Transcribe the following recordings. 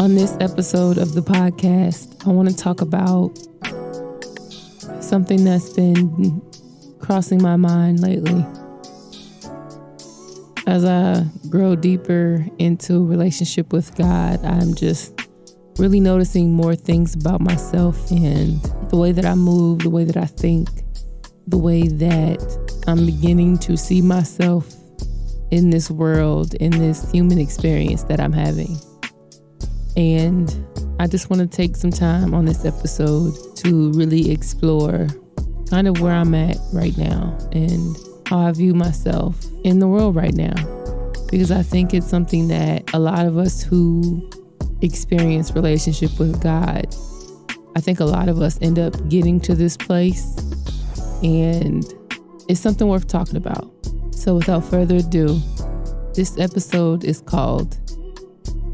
On this episode of the podcast, I want to talk about something that's been crossing my mind lately. As I grow deeper into relationship with God, I'm just really noticing more things about myself and the way that I move, the way that I think, the way that I'm beginning to see myself in this world, in this human experience that I'm having. And I just want to take some time on this episode to really explore kind of where I'm at right now and how I view myself in the world right now. Because I think it's something that a lot of us who experience relationship with God, I think a lot of us end up getting to this place and it's something worth talking about. So without further ado, this episode is called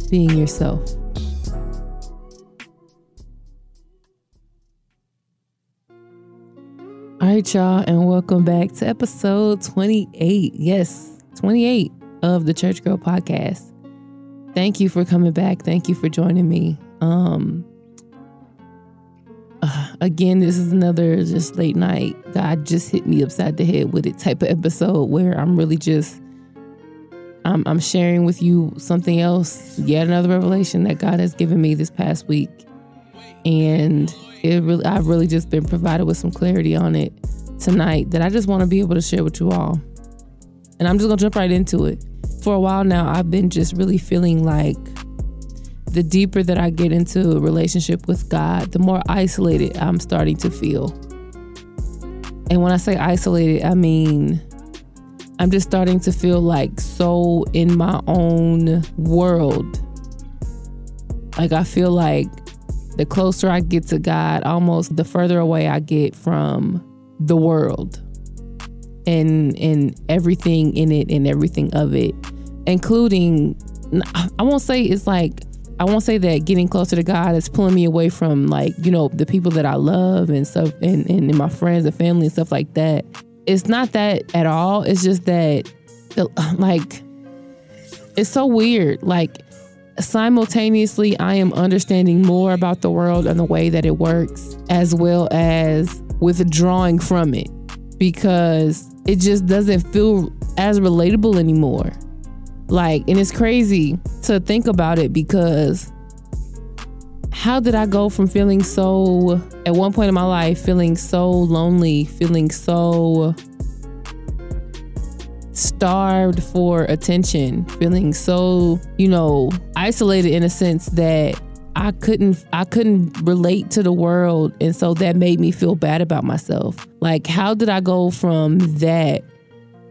Being Yourself. Right, y'all, and welcome back to episode 28. Yes, 28 of the Church Girl podcast. Thank you for coming back. Thank you for joining me. Um uh, again, this is another just late night. God just hit me upside the head with it type of episode where I'm really just I'm, I'm sharing with you something else, yet another revelation that God has given me this past week. And it really I've really just been provided with some clarity on it tonight that I just want to be able to share with you all. And I'm just gonna jump right into it. For a while now, I've been just really feeling like the deeper that I get into a relationship with God, the more isolated I'm starting to feel. And when I say isolated, I mean I'm just starting to feel like so in my own world. Like I feel like the closer I get to God, almost the further away I get from the world and and everything in it and everything of it, including I won't say it's like I won't say that getting closer to God is pulling me away from like, you know, the people that I love and stuff and, and, and my friends and family and stuff like that. It's not that at all. It's just that the, like it's so weird. Like simultaneously I am understanding more about the world and the way that it works, as well as withdrawing from it because it just doesn't feel as relatable anymore. Like, and it's crazy to think about it because how did I go from feeling so, at one point in my life, feeling so lonely, feeling so starved for attention, feeling so, you know, isolated in a sense that I couldn't I couldn't relate to the world and so that made me feel bad about myself. Like how did I go from that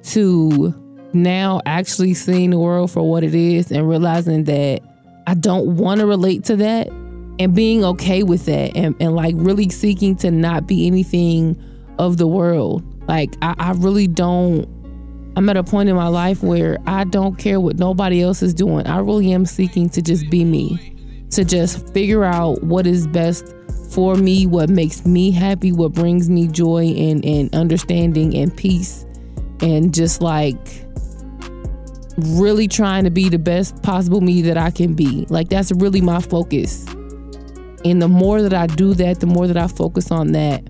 to now actually seeing the world for what it is and realizing that I don't want to relate to that and being okay with that and, and like really seeking to not be anything of the world. Like I, I really don't I'm at a point in my life where I don't care what nobody else is doing. I really am seeking to just be me, to just figure out what is best for me, what makes me happy, what brings me joy and, and understanding and peace, and just like really trying to be the best possible me that I can be. Like, that's really my focus. And the more that I do that, the more that I focus on that,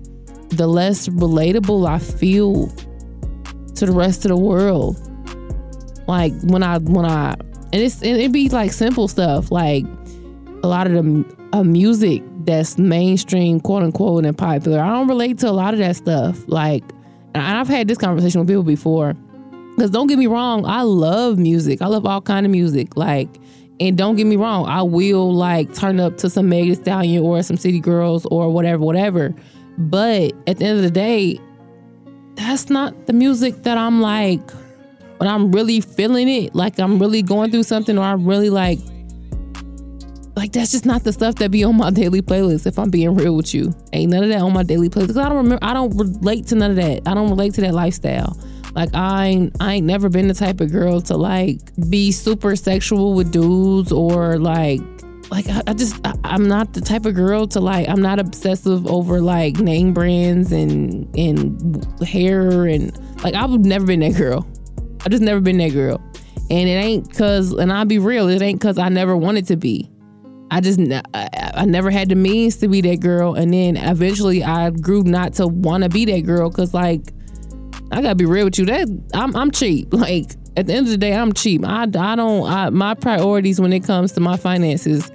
the less relatable I feel to the rest of the world. Like when I when I and it's and it be like simple stuff like a lot of the uh, music that's mainstream quote unquote and popular. I don't relate to a lot of that stuff. Like and I've had this conversation with people before. Cause don't get me wrong, I love music. I love all kind of music. Like and don't get me wrong, I will like turn up to some Megan Stallion or some City Girls or whatever, whatever. But at the end of the day, that's not the music that I'm like when I'm really feeling it, like I'm really going through something or I'm really like like that's just not the stuff that be on my daily playlist if I'm being real with you. Ain't none of that on my daily playlist. I don't remember I don't relate to none of that. I don't relate to that lifestyle. Like I ain't, I ain't never been the type of girl to like be super sexual with dudes or like like I, I just I, am not the type of girl to like I'm not obsessive over like name brands and and hair and like I've never been that girl. I just never been that girl. And it ain't cause and I'll be real, it ain't cause I never wanted to be. I just I, I never had the means to be that girl, and then eventually I grew not to want to be that girl because like I gotta be real with you. That I'm I'm cheap. Like at the end of the day, I'm cheap. I, I don't I, my priorities when it comes to my finances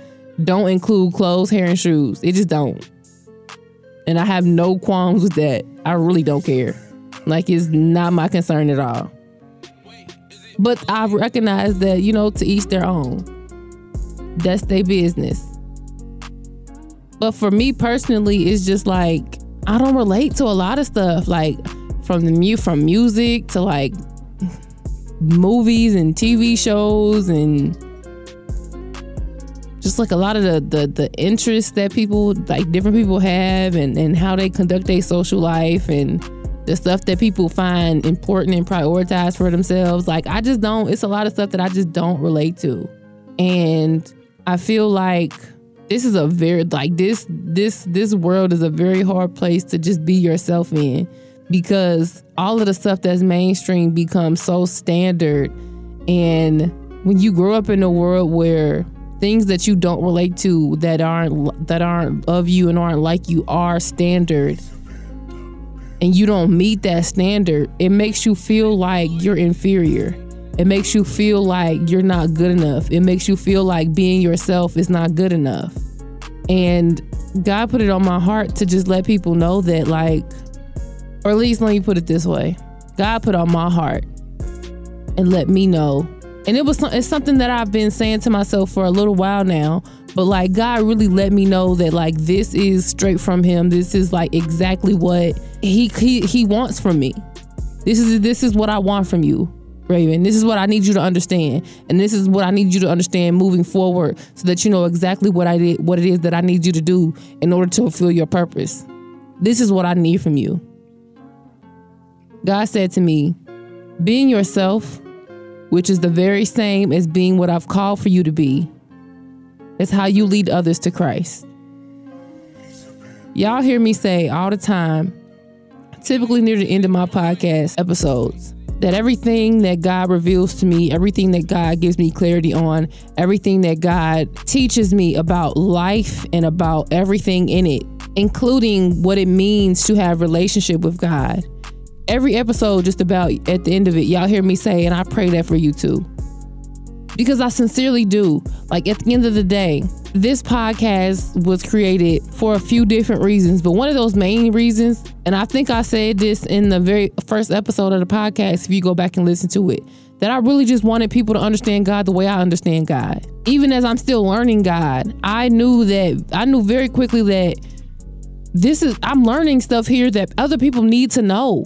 don't include clothes, hair, and shoes. It just don't. And I have no qualms with that. I really don't care. Like it's not my concern at all. But I recognize that, you know, to each their own. That's their business. But for me personally, it's just like I don't relate to a lot of stuff. Like from the mute from music to like movies and TV shows and just like a lot of the the, the interests that people like different people have and, and how they conduct their social life and the stuff that people find important and prioritize for themselves. Like I just don't it's a lot of stuff that I just don't relate to. And I feel like this is a very like this this this world is a very hard place to just be yourself in because all of the stuff that's mainstream becomes so standard and when you grow up in a world where things that you don't relate to that aren't that aren't of you and aren't like you are standard and you don't meet that standard it makes you feel like you're inferior. It makes you feel like you're not good enough. It makes you feel like being yourself is not good enough. And god put it on my heart to just let people know that like or at least let me put it this way. God put on my heart and let me know. And it was it's something that I've been saying to myself for a little while now, but like God really let me know that like this is straight from him. This is like exactly what he he, he wants from me. This is this is what I want from you. Raven. This is what I need you to understand, and this is what I need you to understand moving forward, so that you know exactly what I did, what it is that I need you to do in order to fulfill your purpose. This is what I need from you. God said to me, being yourself, which is the very same as being what I've called for you to be, It's how you lead others to Christ. Y'all hear me say all the time, typically near the end of my podcast episodes, that everything that God reveals to me, everything that God gives me clarity on, everything that God teaches me about life and about everything in it, including what it means to have relationship with God every episode, just about at the end of it, y'all hear me say, and I pray that for you too. Because I sincerely do. Like at the end of the day, this podcast was created for a few different reasons, but one of those main reasons, and I think I said this in the very first episode of the podcast, if you go back and listen to it, that I really just wanted people to understand God the way I understand God. Even as I'm still learning God, I knew that, I knew very quickly that this is, I'm learning stuff here that other people need to know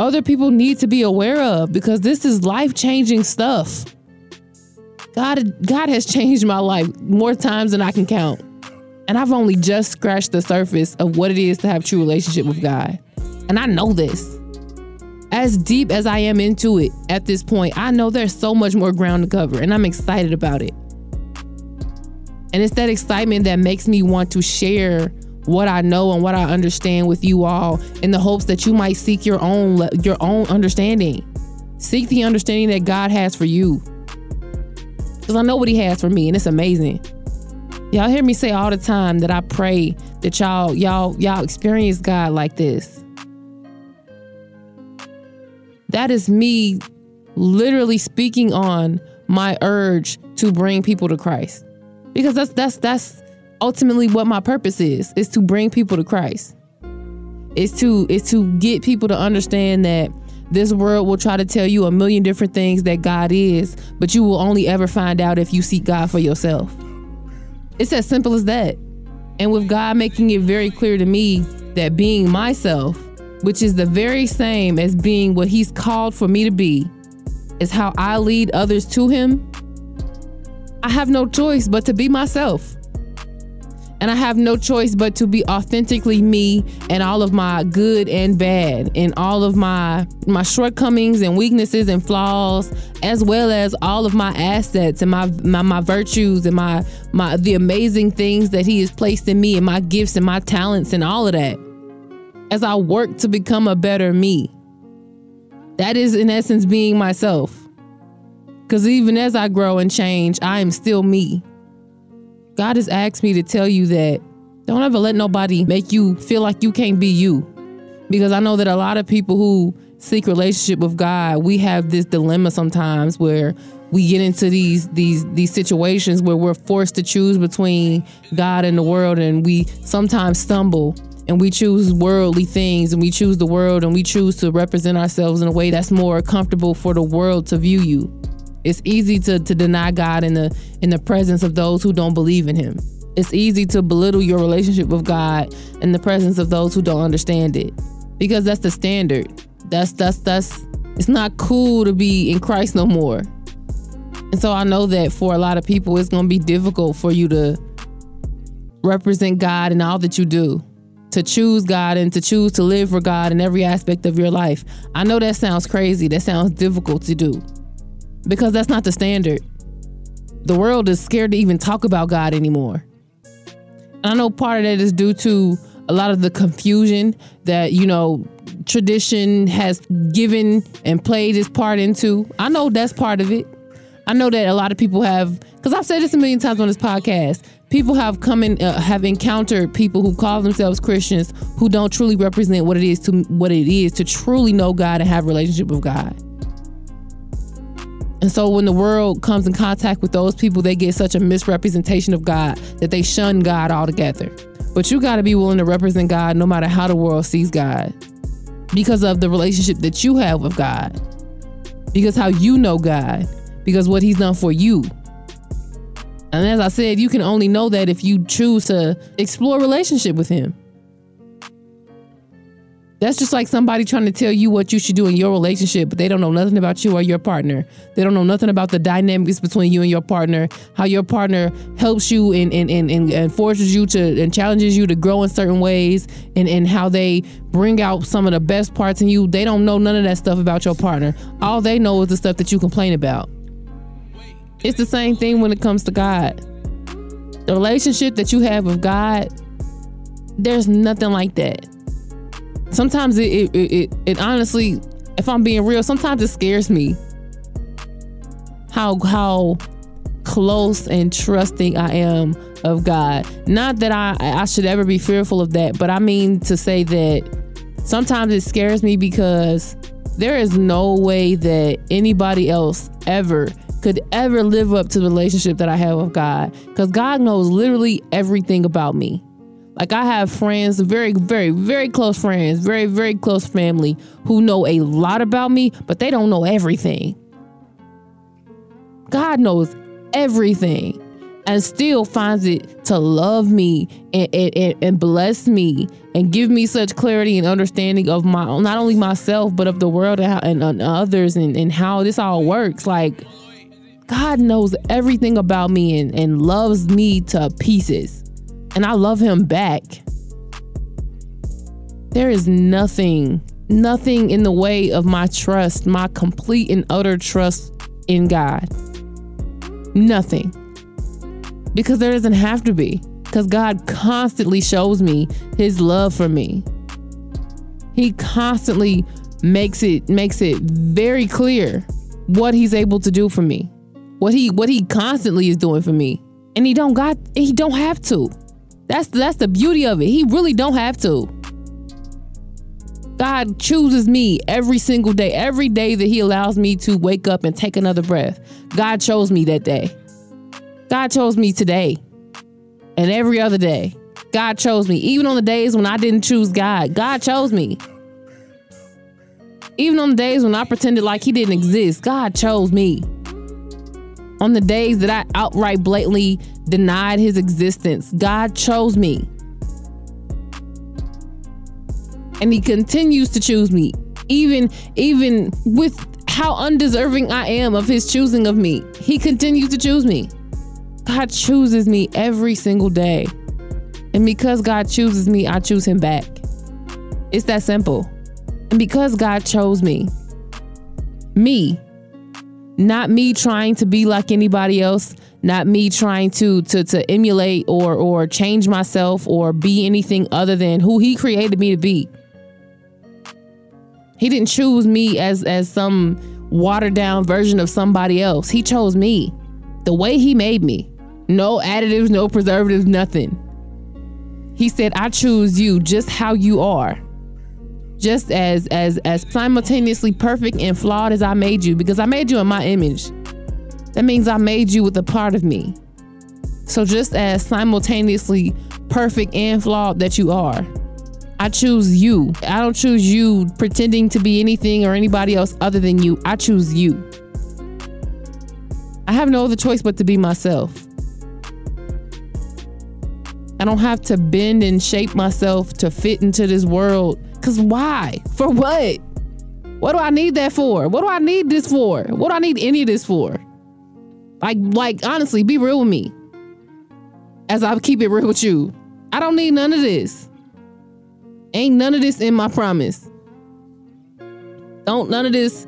other people need to be aware of because this is life changing stuff. God, God has changed my life more times than I can count. And I've only just scratched the surface of what it is to have true relationship with God. And I know this. As deep as I am into it at this point, I know there's so much more ground to cover, and I'm excited about it. And it's that excitement that makes me want to share what I know and what I understand with you all in the hopes that you might seek your own your own understanding. Seek the understanding that God has for you. Cuz I know what he has for me and it's amazing. Y'all hear me say all the time that I pray that y'all y'all y'all experience God like this. That is me literally speaking on my urge to bring people to Christ. Because that's that's that's ultimately what my purpose is is to bring people to Christ. It's to it's to get people to understand that this world will try to tell you a million different things that God is, but you will only ever find out if you seek God for yourself. It's as simple as that. And with God making it very clear to me that being myself, which is the very same as being what He's called for me to be, is how I lead others to Him, I have no choice but to be myself and I have no choice but to be authentically me and all of my good and bad and all of my my shortcomings and weaknesses and flaws as well as all of my assets and my my, my virtues and my my the amazing things that he has placed in me and my gifts and my talents and all of that as I work to become a better me. That is in essence being myself. Cuz even as I grow and change, I am still me. God has asked me to tell you that don't ever let nobody make you feel like you can't be you. Because I know that a lot of people who seek relationship with God, we have this dilemma sometimes where we get into these these these situations where we're forced to choose between God and the world and we sometimes stumble and we choose worldly things and we choose the world and we choose to represent ourselves in a way that's more comfortable for the world to view you. It's easy to, to deny God in the in the presence of those who don't believe in him. It's easy to belittle your relationship with God in the presence of those who don't understand it. Because that's the standard. That's that's that's it's not cool to be in Christ no more. And so I know that for a lot of people, it's going to be difficult for you to represent God in all that you do, to choose God and to choose to live for God in every aspect of your life. I know that sounds crazy. That sounds difficult to do because that's not the standard. The world is scared to even talk about God anymore. And I know part of that is due to a lot of the confusion that, you know, tradition has given and played its part into. I know that's part of it. I know that a lot of people have, because I've said this a million times on this podcast. People have come in, uh, have encountered people who call themselves Christians who don't truly represent what it is to what it is to truly know God and have a relationship with God. And so when the world comes in contact with those people, they get such a misrepresentation of God that they shun God altogether. But you got to be willing to represent God no matter how the world sees God because of the relationship that you have with God, because how you know God because what he's done for you. And as I said, you can only know that if you choose to explore relationship with him. That's just like somebody trying to tell you what you should do in your relationship, but they don't know nothing about you or your partner. They don't know nothing about the dynamics between you and your partner, how your partner helps you and, and, and, and, and forces you to and challenges you to grow in certain ways and, and how they bring out some of the best parts in you. They don't know none of that stuff about your partner. All they know is the stuff that you complain about. It's the same thing when it comes to God. The relationship that you have with God, there's nothing like that. Sometimes it it, it, it honestly, if I'm being real, sometimes it scares me how how close and trusting I am of God. Not that I I should ever be fearful of that, but I mean to say that sometimes it scares me because there is no way that anybody else ever could ever live up to the relationship that I have with God. Because God knows literally everything about me. Like I have friends, very, very, very close friends, very, very close family who know a lot about me, but they don't know everything. God knows everything and still finds it to love me and, and, and, bless me and give me such clarity and understanding of my not only myself but of the world and, and, and others and, and how this all works like God knows everything about me and, and loves me to pieces. And I love him back. There is nothing, nothing in the way of my trust, my complete and utter trust in God. Nothing. Because there doesn't have to be. Because God constantly shows me his love for me. He constantly makes it makes it very clear what he's able to do for me what he what he constantly is doing for me. And he don't got he don't have to. That's that's the beauty of it. He really don't have to. God chooses me every single day, every day that He allows me to wake up and take another breath. God chose me that day. God chose me today and every other day. God chose me. Even on the days when I didn't choose God, God chose me. Even on the days when I pretended like He didn't exist, God chose me on the days that I outright blatantly denied his existence. God chose me. And he continues to choose me, even even with how undeserving I am of his choosing of me. He continues to choose me. God chooses me every single day. And because God chooses me, I choose him back. It's that simple. And because God chose me, me, not me trying to be like anybody else not me trying to to to emulate or or change myself or be anything other than who he created me to be he didn't choose me as as some watered down version of somebody else he chose me the way he made me No additives, no preservatives, nothing. He said, I choose you just how you are. Just as as as simultaneously perfect and flawed as I made you, because I made you in my image. That means I made you with a part of me. So just as simultaneously perfect and flawed that you are, I choose you. I don't choose you pretending to be anything or anybody else other than you. I choose you. I have no other choice but to be myself. I don't have to bend and shape myself to fit into this world. Cause why? For what? What do I need that for? What do I need this for? What do I need any of this for? Like, like honestly, be real with me. As I keep it real with you. I don't need none of this. Ain't none of this in my promise. Don't none of this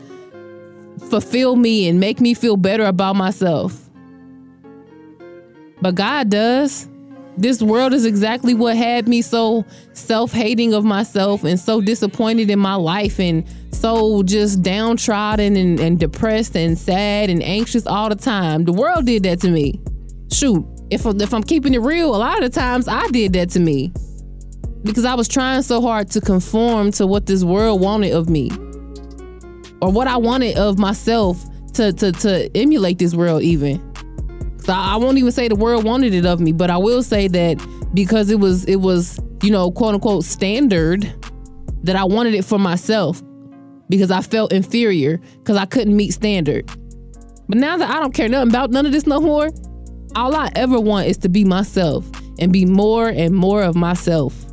fulfill me and make me feel better about myself. But God does. This world is exactly what had me so self hating of myself and so disappointed in my life and so just downtrodden and, and, depressed and sad and anxious all the time. The world did that to me. Shoot, if, if I'm keeping it real, a lot of the times I did that to me because I was trying so hard to conform to what this world wanted of me or what I wanted of myself to, to, to emulate this world, even. So I won't even say the world wanted it of me, but I will say that because it was it was you know quote unquote standard that I wanted it for myself because I felt inferior because I couldn't meet standard. But now that I don't care nothing about none of this no more, all I ever want is to be myself and be more and more of myself.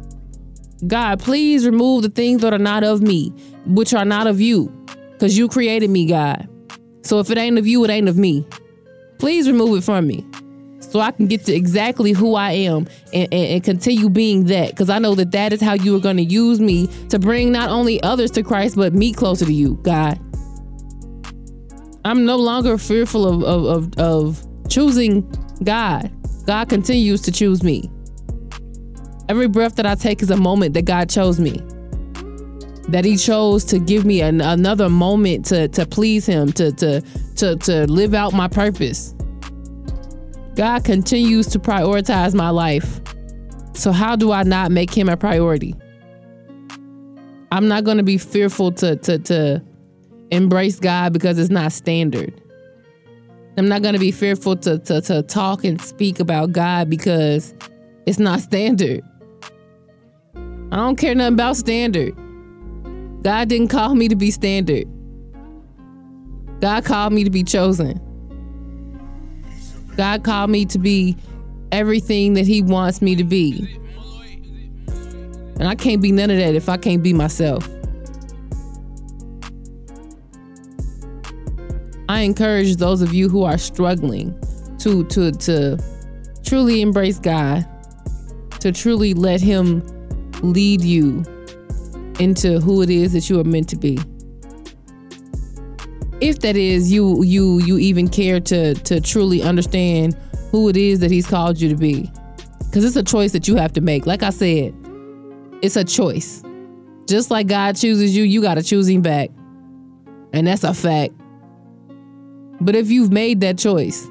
God, please remove the things that are not of me, which are not of you, because you created me, God. So if it ain't of you, it ain't of me. Please remove it from me so I can get to exactly who I am and, and, and continue being that. Because I know that that is how you are going to use me to bring not only others to Christ, but me closer to you, God. I'm no longer fearful of, of, of, of choosing God. God continues to choose me. Every breath that I take is a moment that God chose me. That He chose to give me an, another moment to, to please Him, to, to, to, to live out my purpose. God continues to prioritize my life. So, how do I not make Him a priority? I'm not going to be fearful to, to, to embrace God because it's not standard. I'm not going to be fearful to, to, to talk and speak about God because it's not standard. I don't care nothing about standard. God didn't call me to be standard. God called me to be chosen. God called me to be everything that He wants me to be. And I can't be none of that if I can't be myself. I encourage those of you who are struggling to to to truly embrace God, to truly let him lead you into who it is that you are meant to be. If that is you you you even care to to truly understand who it is that he's called you to be. Because it's a choice that you have to make. Like i said it's a choice. Just like god chooses you you got to choose him back. And that's a fact. But if you've made that choice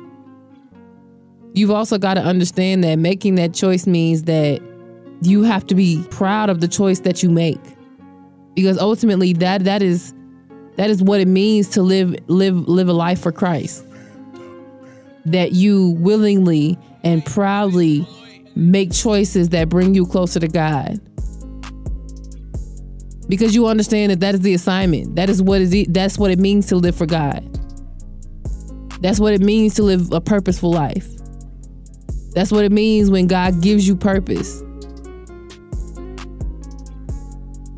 you've also got to understand that making that choice means that you have to be proud of the choice that you make because ultimately that that is that is what it means to live live live a life for Christ. That you willingly and proudly make choices that bring you closer to God. Because you understand that that is the assignment. That is what is that's what it means to live for God. That's what it means to live a purposeful life. That's what it means when God gives you purpose.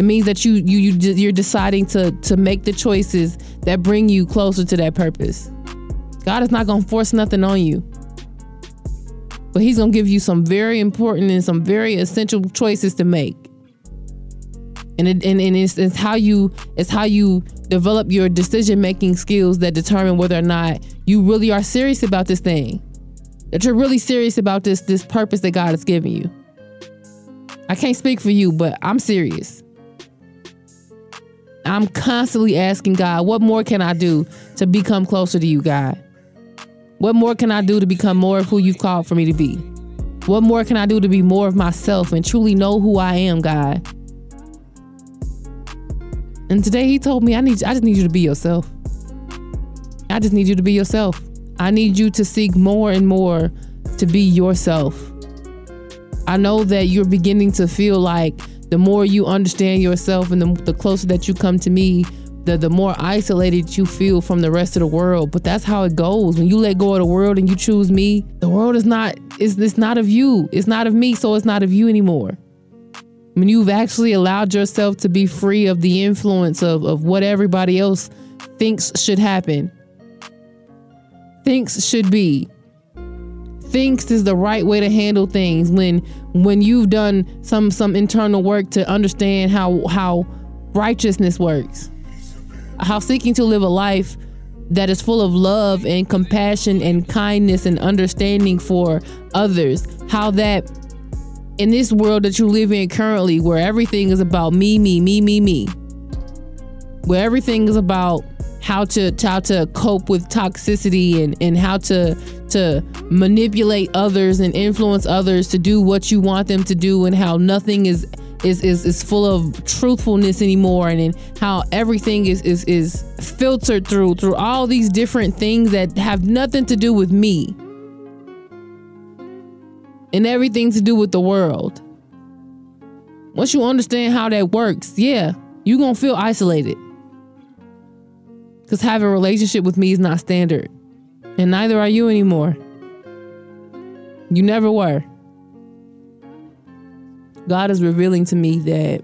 It means that you you you you're deciding to to make the choices that bring you closer to that purpose. God is not going to force nothing on you. But he's going to give you some very important and some very essential choices to make. And it, and, and it's, it's how you it's how you develop your decision making skills that determine whether or not you really are serious about this thing. That you're really serious about this this purpose that God has given you. I can't speak for you, but I'm serious. I'm constantly asking God, what more can I do to become closer to you, God? What more can I do to become more of who you've called for me to be? What more can I do to be more of myself and truly know who I am, God? And today he told me I need I just need you to be yourself. I just need you to be yourself. I need you to seek more and more to be yourself. I know that you're beginning to feel like the more you understand yourself and the, the closer that you come to me, the, the more isolated you feel from the rest of the world. But that's how it goes. When you let go of the world and you choose me, the world is not is it's not of you. It's not of me, so it's not of you anymore. When you've actually allowed yourself to be free of the influence of, of what everybody else thinks should happen, thinks should be, thinks is the right way to handle things when when you've done some some internal work to understand how how righteousness works how seeking to live a life that is full of love and compassion and kindness and understanding for others. How that in this world that you live in currently, where everything is about me, me, me, me, me, where everything is about how to how to cope with toxicity and, and how to to manipulate others and influence others to do what you want them to do and how nothing is is is, is full of truthfulness anymore and, and how everything is, is is filtered through through all these different things that have nothing to do with me and everything to do with the world. Once you understand how that works yeah you're gonna feel isolated because having a relationship with me is not standard. And neither are you anymore. You never were. God is revealing to me that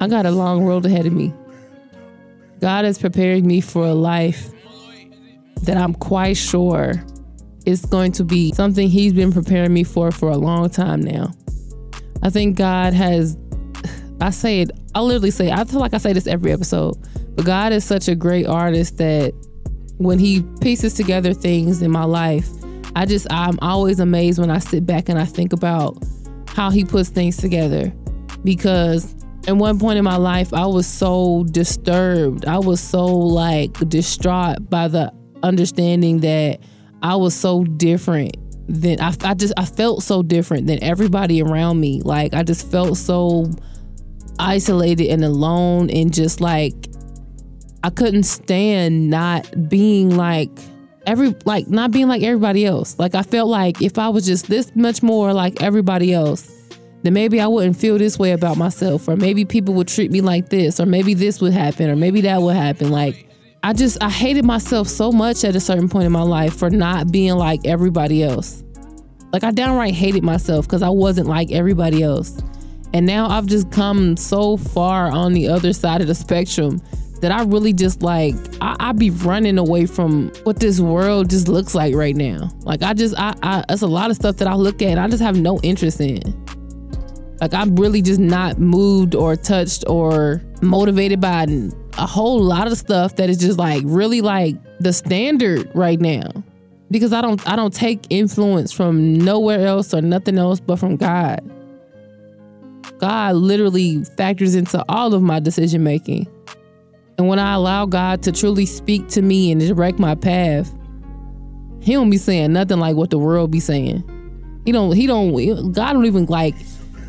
I got a long road ahead of me. God is preparing me for a life that I'm quite sure is going to be something He's been preparing me for for a long time now. I think God has, I say it, I literally say, I feel like I say this every episode, but God is such a great artist that when He pieces together things in my life, I just, I'm always amazed when I sit back and I think about how he puts things together because at one point in my life I was so disturbed. I was so like distraught by the understanding that I was so different than I, I just I felt so different than everybody around me. Like I just felt so isolated and alone and just like I couldn't stand not being like every like not being like everybody else. Like I felt like if I was just this much more like everybody else, then maybe I wouldn't feel this way about myself, or maybe people would treat me like this, or maybe this would happen, or maybe that would happen. Like I just I hated myself so much at a certain point in my life for not being like everybody else. Like I downright hated myself because I wasn't like everybody else. And now I've just come so far on the other side of the spectrum that I really just like I, I be running away from what this world just looks like right now. Like I just I, I it's a lot of stuff that I look at I just have no interest in. Like I'm really just not moved or touched or motivated by a whole lot of stuff that is just like really like the standard right now. Because I don't I don't take influence from nowhere else or nothing else but from God. God literally factors into all of my decision making. And when I allow God to truly speak to me and direct my path, he don't be saying nothing like what the world be saying. He don't he don't God don't even like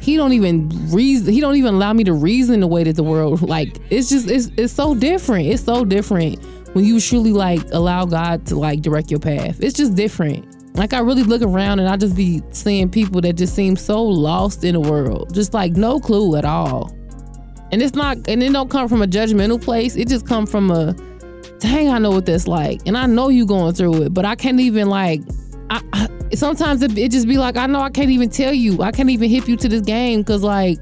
he don't even reason he don't even allow me to reason the way that the world like it's just it's it's so different. It's so different when you truly like allow God to like direct your path. It's just different. Like I really look around and I just be seeing people that just seem so lost in the world. Just like no clue at all. And it's not, and it don't come from a judgmental place. It just come from a, dang, I know what that's like, and I know you going through it, but I can't even like. I, I sometimes it, it just be like I know I can't even tell you. I can't even hip you to this game because like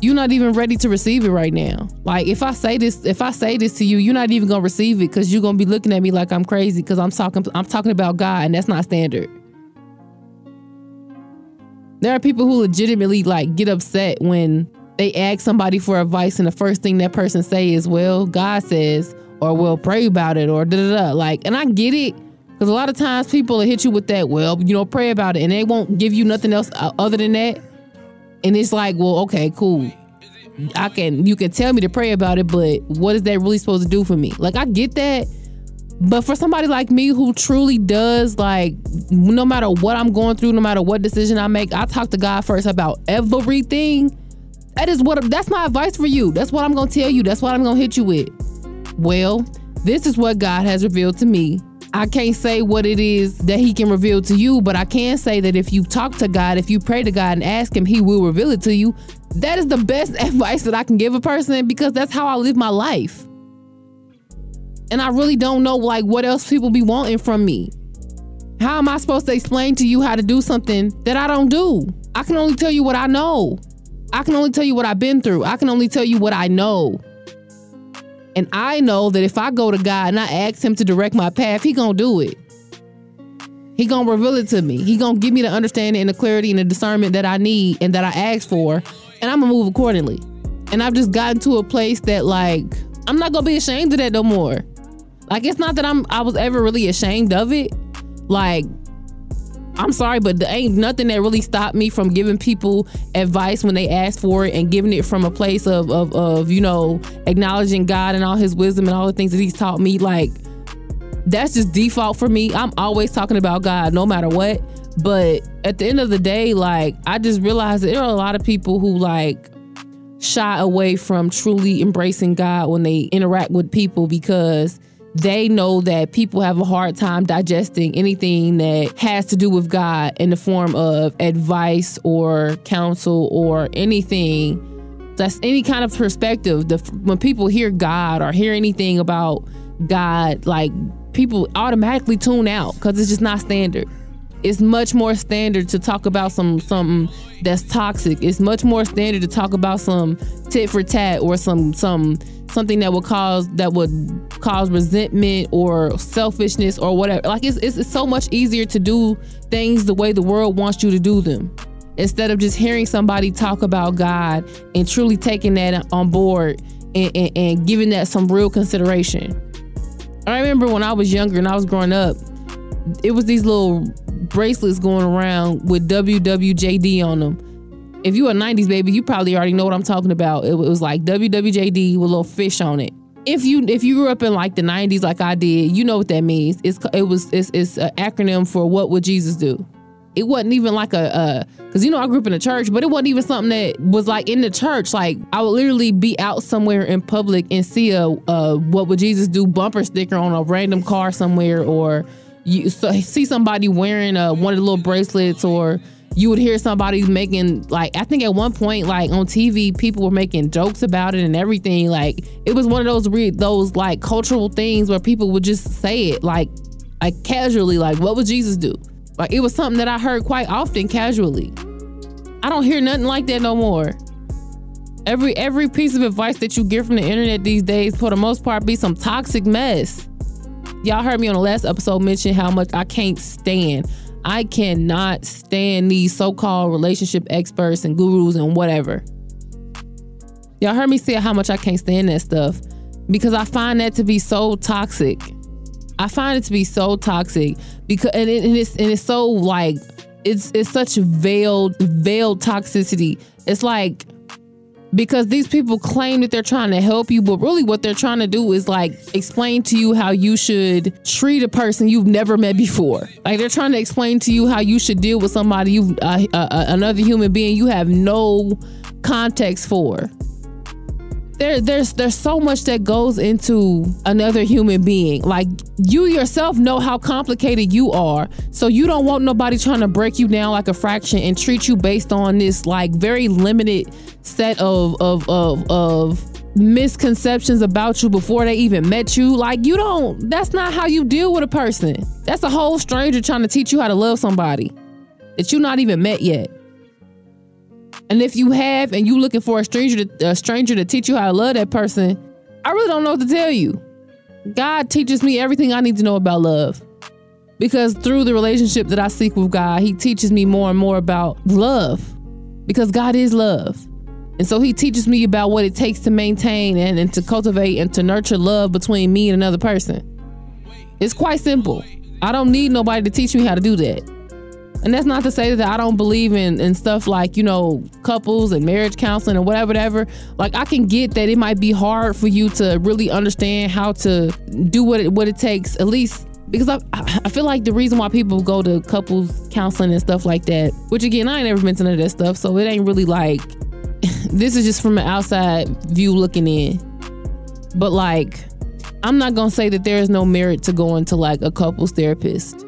you're not even ready to receive it right now. Like if I say this, if I say this to you, you're not even gonna receive it because you're gonna be looking at me like I'm crazy because I'm talking I'm talking about God and that's not standard. There are people who legitimately like get upset when they ask somebody for advice and the first thing that person say is, well, God says, or we'll pray about it, or da da da. Like, and I get it. Because a lot of times people will hit you with that, well, you know, pray about it, and they won't give you nothing else uh, other than that. And it's like, well, okay, cool. I can, you can tell me to pray about it, but what is that really supposed to do for me? Like, I get that, But for somebody like me who truly does like no matter what I'm going through, no matter what decision I make, I talk to God first about everything. That is what that's my advice for you. That's what I'm gonna tell you. That's what I'm gonna hit you with. Well, this is what God has revealed to me. I can't say what it is that He can reveal to you, but I can say that if you talk to God, if you pray to God and ask Him, He will reveal it to you. That is the best advice that I can give a person because that's how I live my life. And I really don't know like what else people be wanting from me. How am I supposed to explain to you how to do something that I don't do? I can only tell you what I know. I can only tell you what I've been through. I can only tell you what I know. And I know that if I go to God and I ask him to direct my path, he going to do it. He going to reveal it to me. He going to give me the understanding and the clarity and the discernment that I need and that I ask for, and I'm going to move accordingly. And I've just gotten to a place that like I'm not going to be ashamed of that no more. Like it's not that I'm I was ever really ashamed of it. Like I'm sorry, but there ain't nothing that really stopped me from giving people advice when they ask for it and giving it from a place of, of, of, you know, acknowledging God and all his wisdom and all the things that he's taught me. Like, that's just default for me. I'm always talking about God no matter what. But at the end of the day, like, I just realized that there are a lot of people who, like, shy away from truly embracing God when they interact with people because they know that people have a hard time digesting anything that has to do with God in the form of advice or counsel or anything that's any kind of perspective. The, when people hear God or hear anything about God, like people automatically tune out because it's just not standard. It's much more standard to talk about some something that's toxic. It's much more standard to talk about some tit for tat or some some something that would cause that would cause resentment or selfishness or whatever. Like it's, it's, it's so much easier to do things the way the world wants you to do them instead of just hearing somebody talk about God and truly taking that on board and, and, and giving that some real consideration. I remember when I was younger and I was growing up, it was these little bracelets going around with WWJD on them if you a 90s baby, you probably already know what I'm talking about. It, was like WWJD with a little fish on it. If you if you grew up in like the 90s like I did, you know what that means. It's it was it's it's an acronym for what would Jesus do. It wasn't even like a because you know I grew up in a church, but it wasn't even something that was like in the church. Like I would literally be out somewhere in public and see a, a what would Jesus do bumper sticker on a random car somewhere, or you so, see somebody wearing a, one of the little bracelets or you would hear somebody making like I think at one point like on TV people were making jokes about it and everything. Like it was one of those re- those like cultural things where people would just say it like like casually like what would Jesus do? Like it was something that I heard quite often casually. I don't hear nothing like that no more. Every every piece of advice that you get from the internet these days for the most part be some toxic mess. Y'all heard me on the last episode mention how much I can't stand I cannot stand these so called relationship experts and gurus and whatever. Y'all heard me say how much I can't stand that stuff because I find that to be so toxic. I find it to be so toxic because and, it, and it's and it's so like it's it's such veiled veiled toxicity. It's like because these people claim that they're trying to help you, but really what they're trying to do is like explain to you how you should treat a person you've never met before. Like they're trying to explain to you how you should deal with somebody you uh, uh, uh, another human being you have no context for there there's there's so much that goes into another human being. Like you yourself know how complicated you are. So you don't want nobody trying to break you down like a fraction and treat you based on this like very limited set of of of of misconceptions about you before they even met you. Like you don't that's not how you deal with a person. That's a whole stranger trying to teach you how to love somebody that you not even met yet. And if you have and you looking for a stranger to, a stranger to teach you how to love that person, I really don't know what to tell you. God teaches me everything I need to know about love. Because through the relationship that I seek with God, he teaches me more and more about love. Because God is love. And so he teaches me about what it takes to maintain and, and to cultivate and to nurture love between me and another person. It's quite simple. I don't need nobody to teach me how to do that. And that's not to say that I don't believe in, in stuff like, you know, couples and marriage counseling or whatever, whatever. Like I can get that it might be hard for you to really understand how to do what it what it takes, at least because I, I feel like the reason why people go to couples counseling and stuff like that, which again, I ain't never been to none of that stuff, so it ain't really like this is just from an outside view looking in. But like, I'm not gonna say that there is no merit to going to like a couples therapist,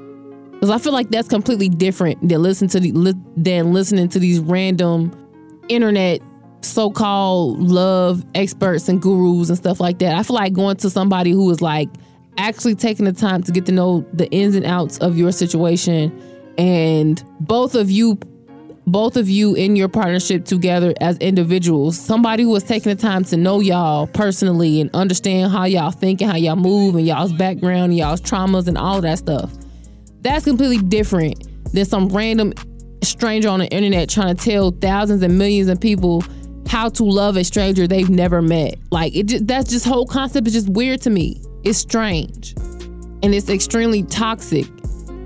because I feel like that's completely different than listen to the than listening to these random internet so-called love experts and gurus and stuff like that. I feel like going to somebody who is like actually taking the time to get to know the ins and outs of your situation and both of you both of you in your partnership together as individuals somebody who has taken the time to know y'all personally and understand how y'all think and how y'all move and y'all's background and y'all's traumas and all that stuff that's completely different than some random stranger on the internet trying to tell thousands and millions of people how to love a stranger they've never met. Like it just, that's just whole concept is just weird to me. It's strange. And it's extremely toxic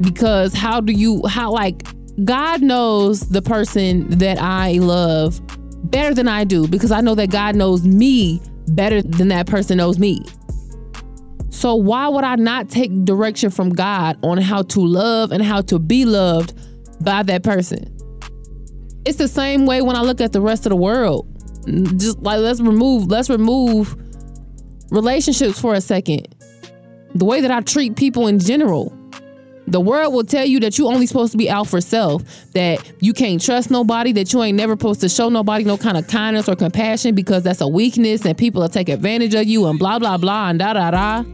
because how do you how like God knows the person that I love better than I do because I know that God knows me better than that person knows me. So why would I not take direction from God on how to love and how to be loved by that person? It's the same way when I look at the rest of the world. Just like let's remove let's remove relationships for a second. The way that I treat people in general. The world will tell you that you only supposed to be out for self, that you can't trust nobody, that you ain't never supposed to show nobody no kind of kindness or compassion because that's a weakness and people will take advantage of you and blah blah blah and da da da.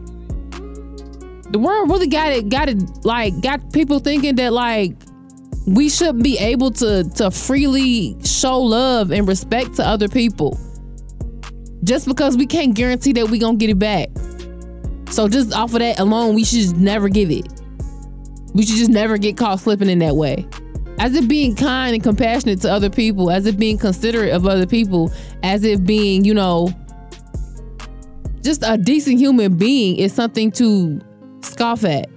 The world really got it, got it like got people thinking that like we should be able to to freely show love and respect to other people just because we can't guarantee that we gonna get it back. So just off of that alone, we should just never give it. We should just never get caught slipping in that way. As if being kind and compassionate to other people, as if being considerate of other people, as if being, you know, just a decent human being is something to scoff at.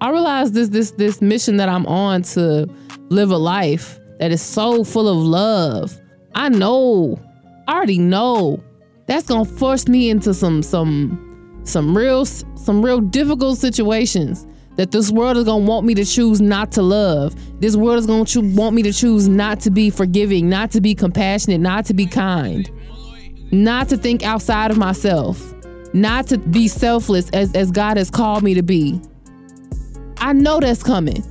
I realize this this this mission that I'm on to live a life that is so full of love. I know I already know that's gonna force me into some some some real some real difficult situations that this world is gonna want me to choose not to love. This world is gonna cho- want me to choose not to be forgiving, not to be compassionate, not to be kind, not to think outside of myself, not to be selfless as, as God has called me to be. I know that's coming.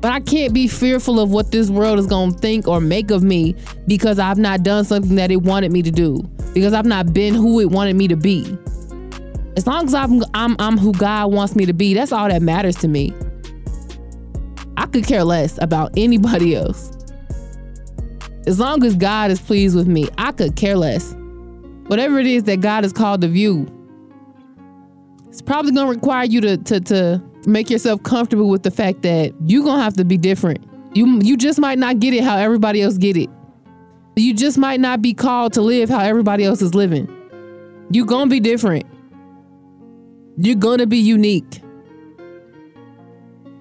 But I can't be fearful of what this world is going to think or make of me because I've not done something that it wanted me to do, because I've not been who it wanted me to be. As long as I'm I'm I'm who God wants me to be, that's all that matters to me. I could care less about anybody else. As long as God is pleased with me, I could care less. Whatever it is that God has called to view, it's probably gonna require you to to to make yourself comfortable with the fact that you're gonna have to be different. You you just might not get it how everybody else get it. You just might not be called to live how everybody else is living. You're gonna be different. You're gonna be unique.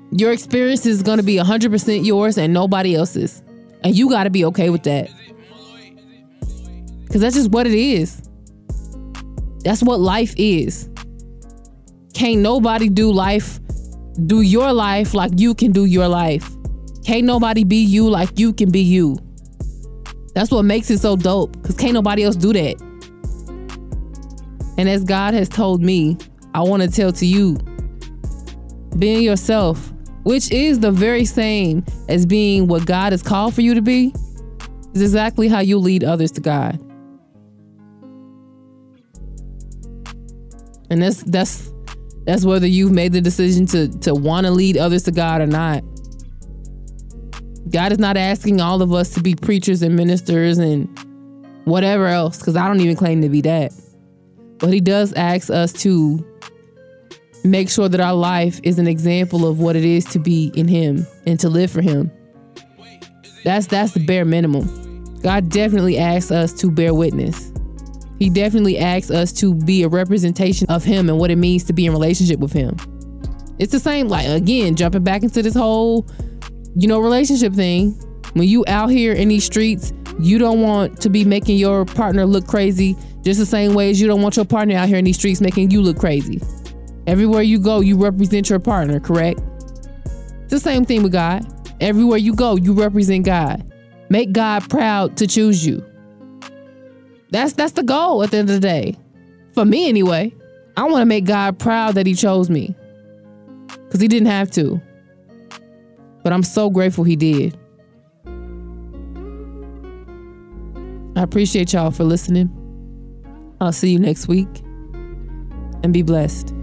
Your experience is gonna be 100% yours and nobody else's. And you gotta be okay with that. Because that's just what it is. That's what life is. Can't nobody do life do your life like you can do your life. Can't nobody be you like you can be you. That's what makes it so dope because can't nobody else do that. And as God has told me, I want to tell to you being yourself, which is the very same as being what God has called for you to be, is exactly how you lead others to God. And that's that's that's whether you've made the decision to to want to lead others to God or not. God is not asking all of us to be preachers and ministers and whatever else, because I don't even claim to be that. But He does ask us to make sure that our life is an example of what it is to be in Him and to live for Him. That's that's the bare minimum. God definitely asks us to bear witness. He definitely asks us to be a representation of Him and what it means to be in relationship with Him. It's the same, like again, jumping back into this whole, you know, relationship thing. When you out here in these streets, you don't want to be making your partner look crazy just the same way as you don't want your partner out here in these streets making you look crazy. Everywhere you go, you represent your partner, correct? It's the same thing with God. Everywhere you go, you represent God. Make God proud to choose you. That's that's the goal at the end of the day. For me anyway. I want to make God proud that he chose me. Cuz he didn't have to. But I'm so grateful he did. I appreciate y'all for listening. I'll see you next week and be blessed.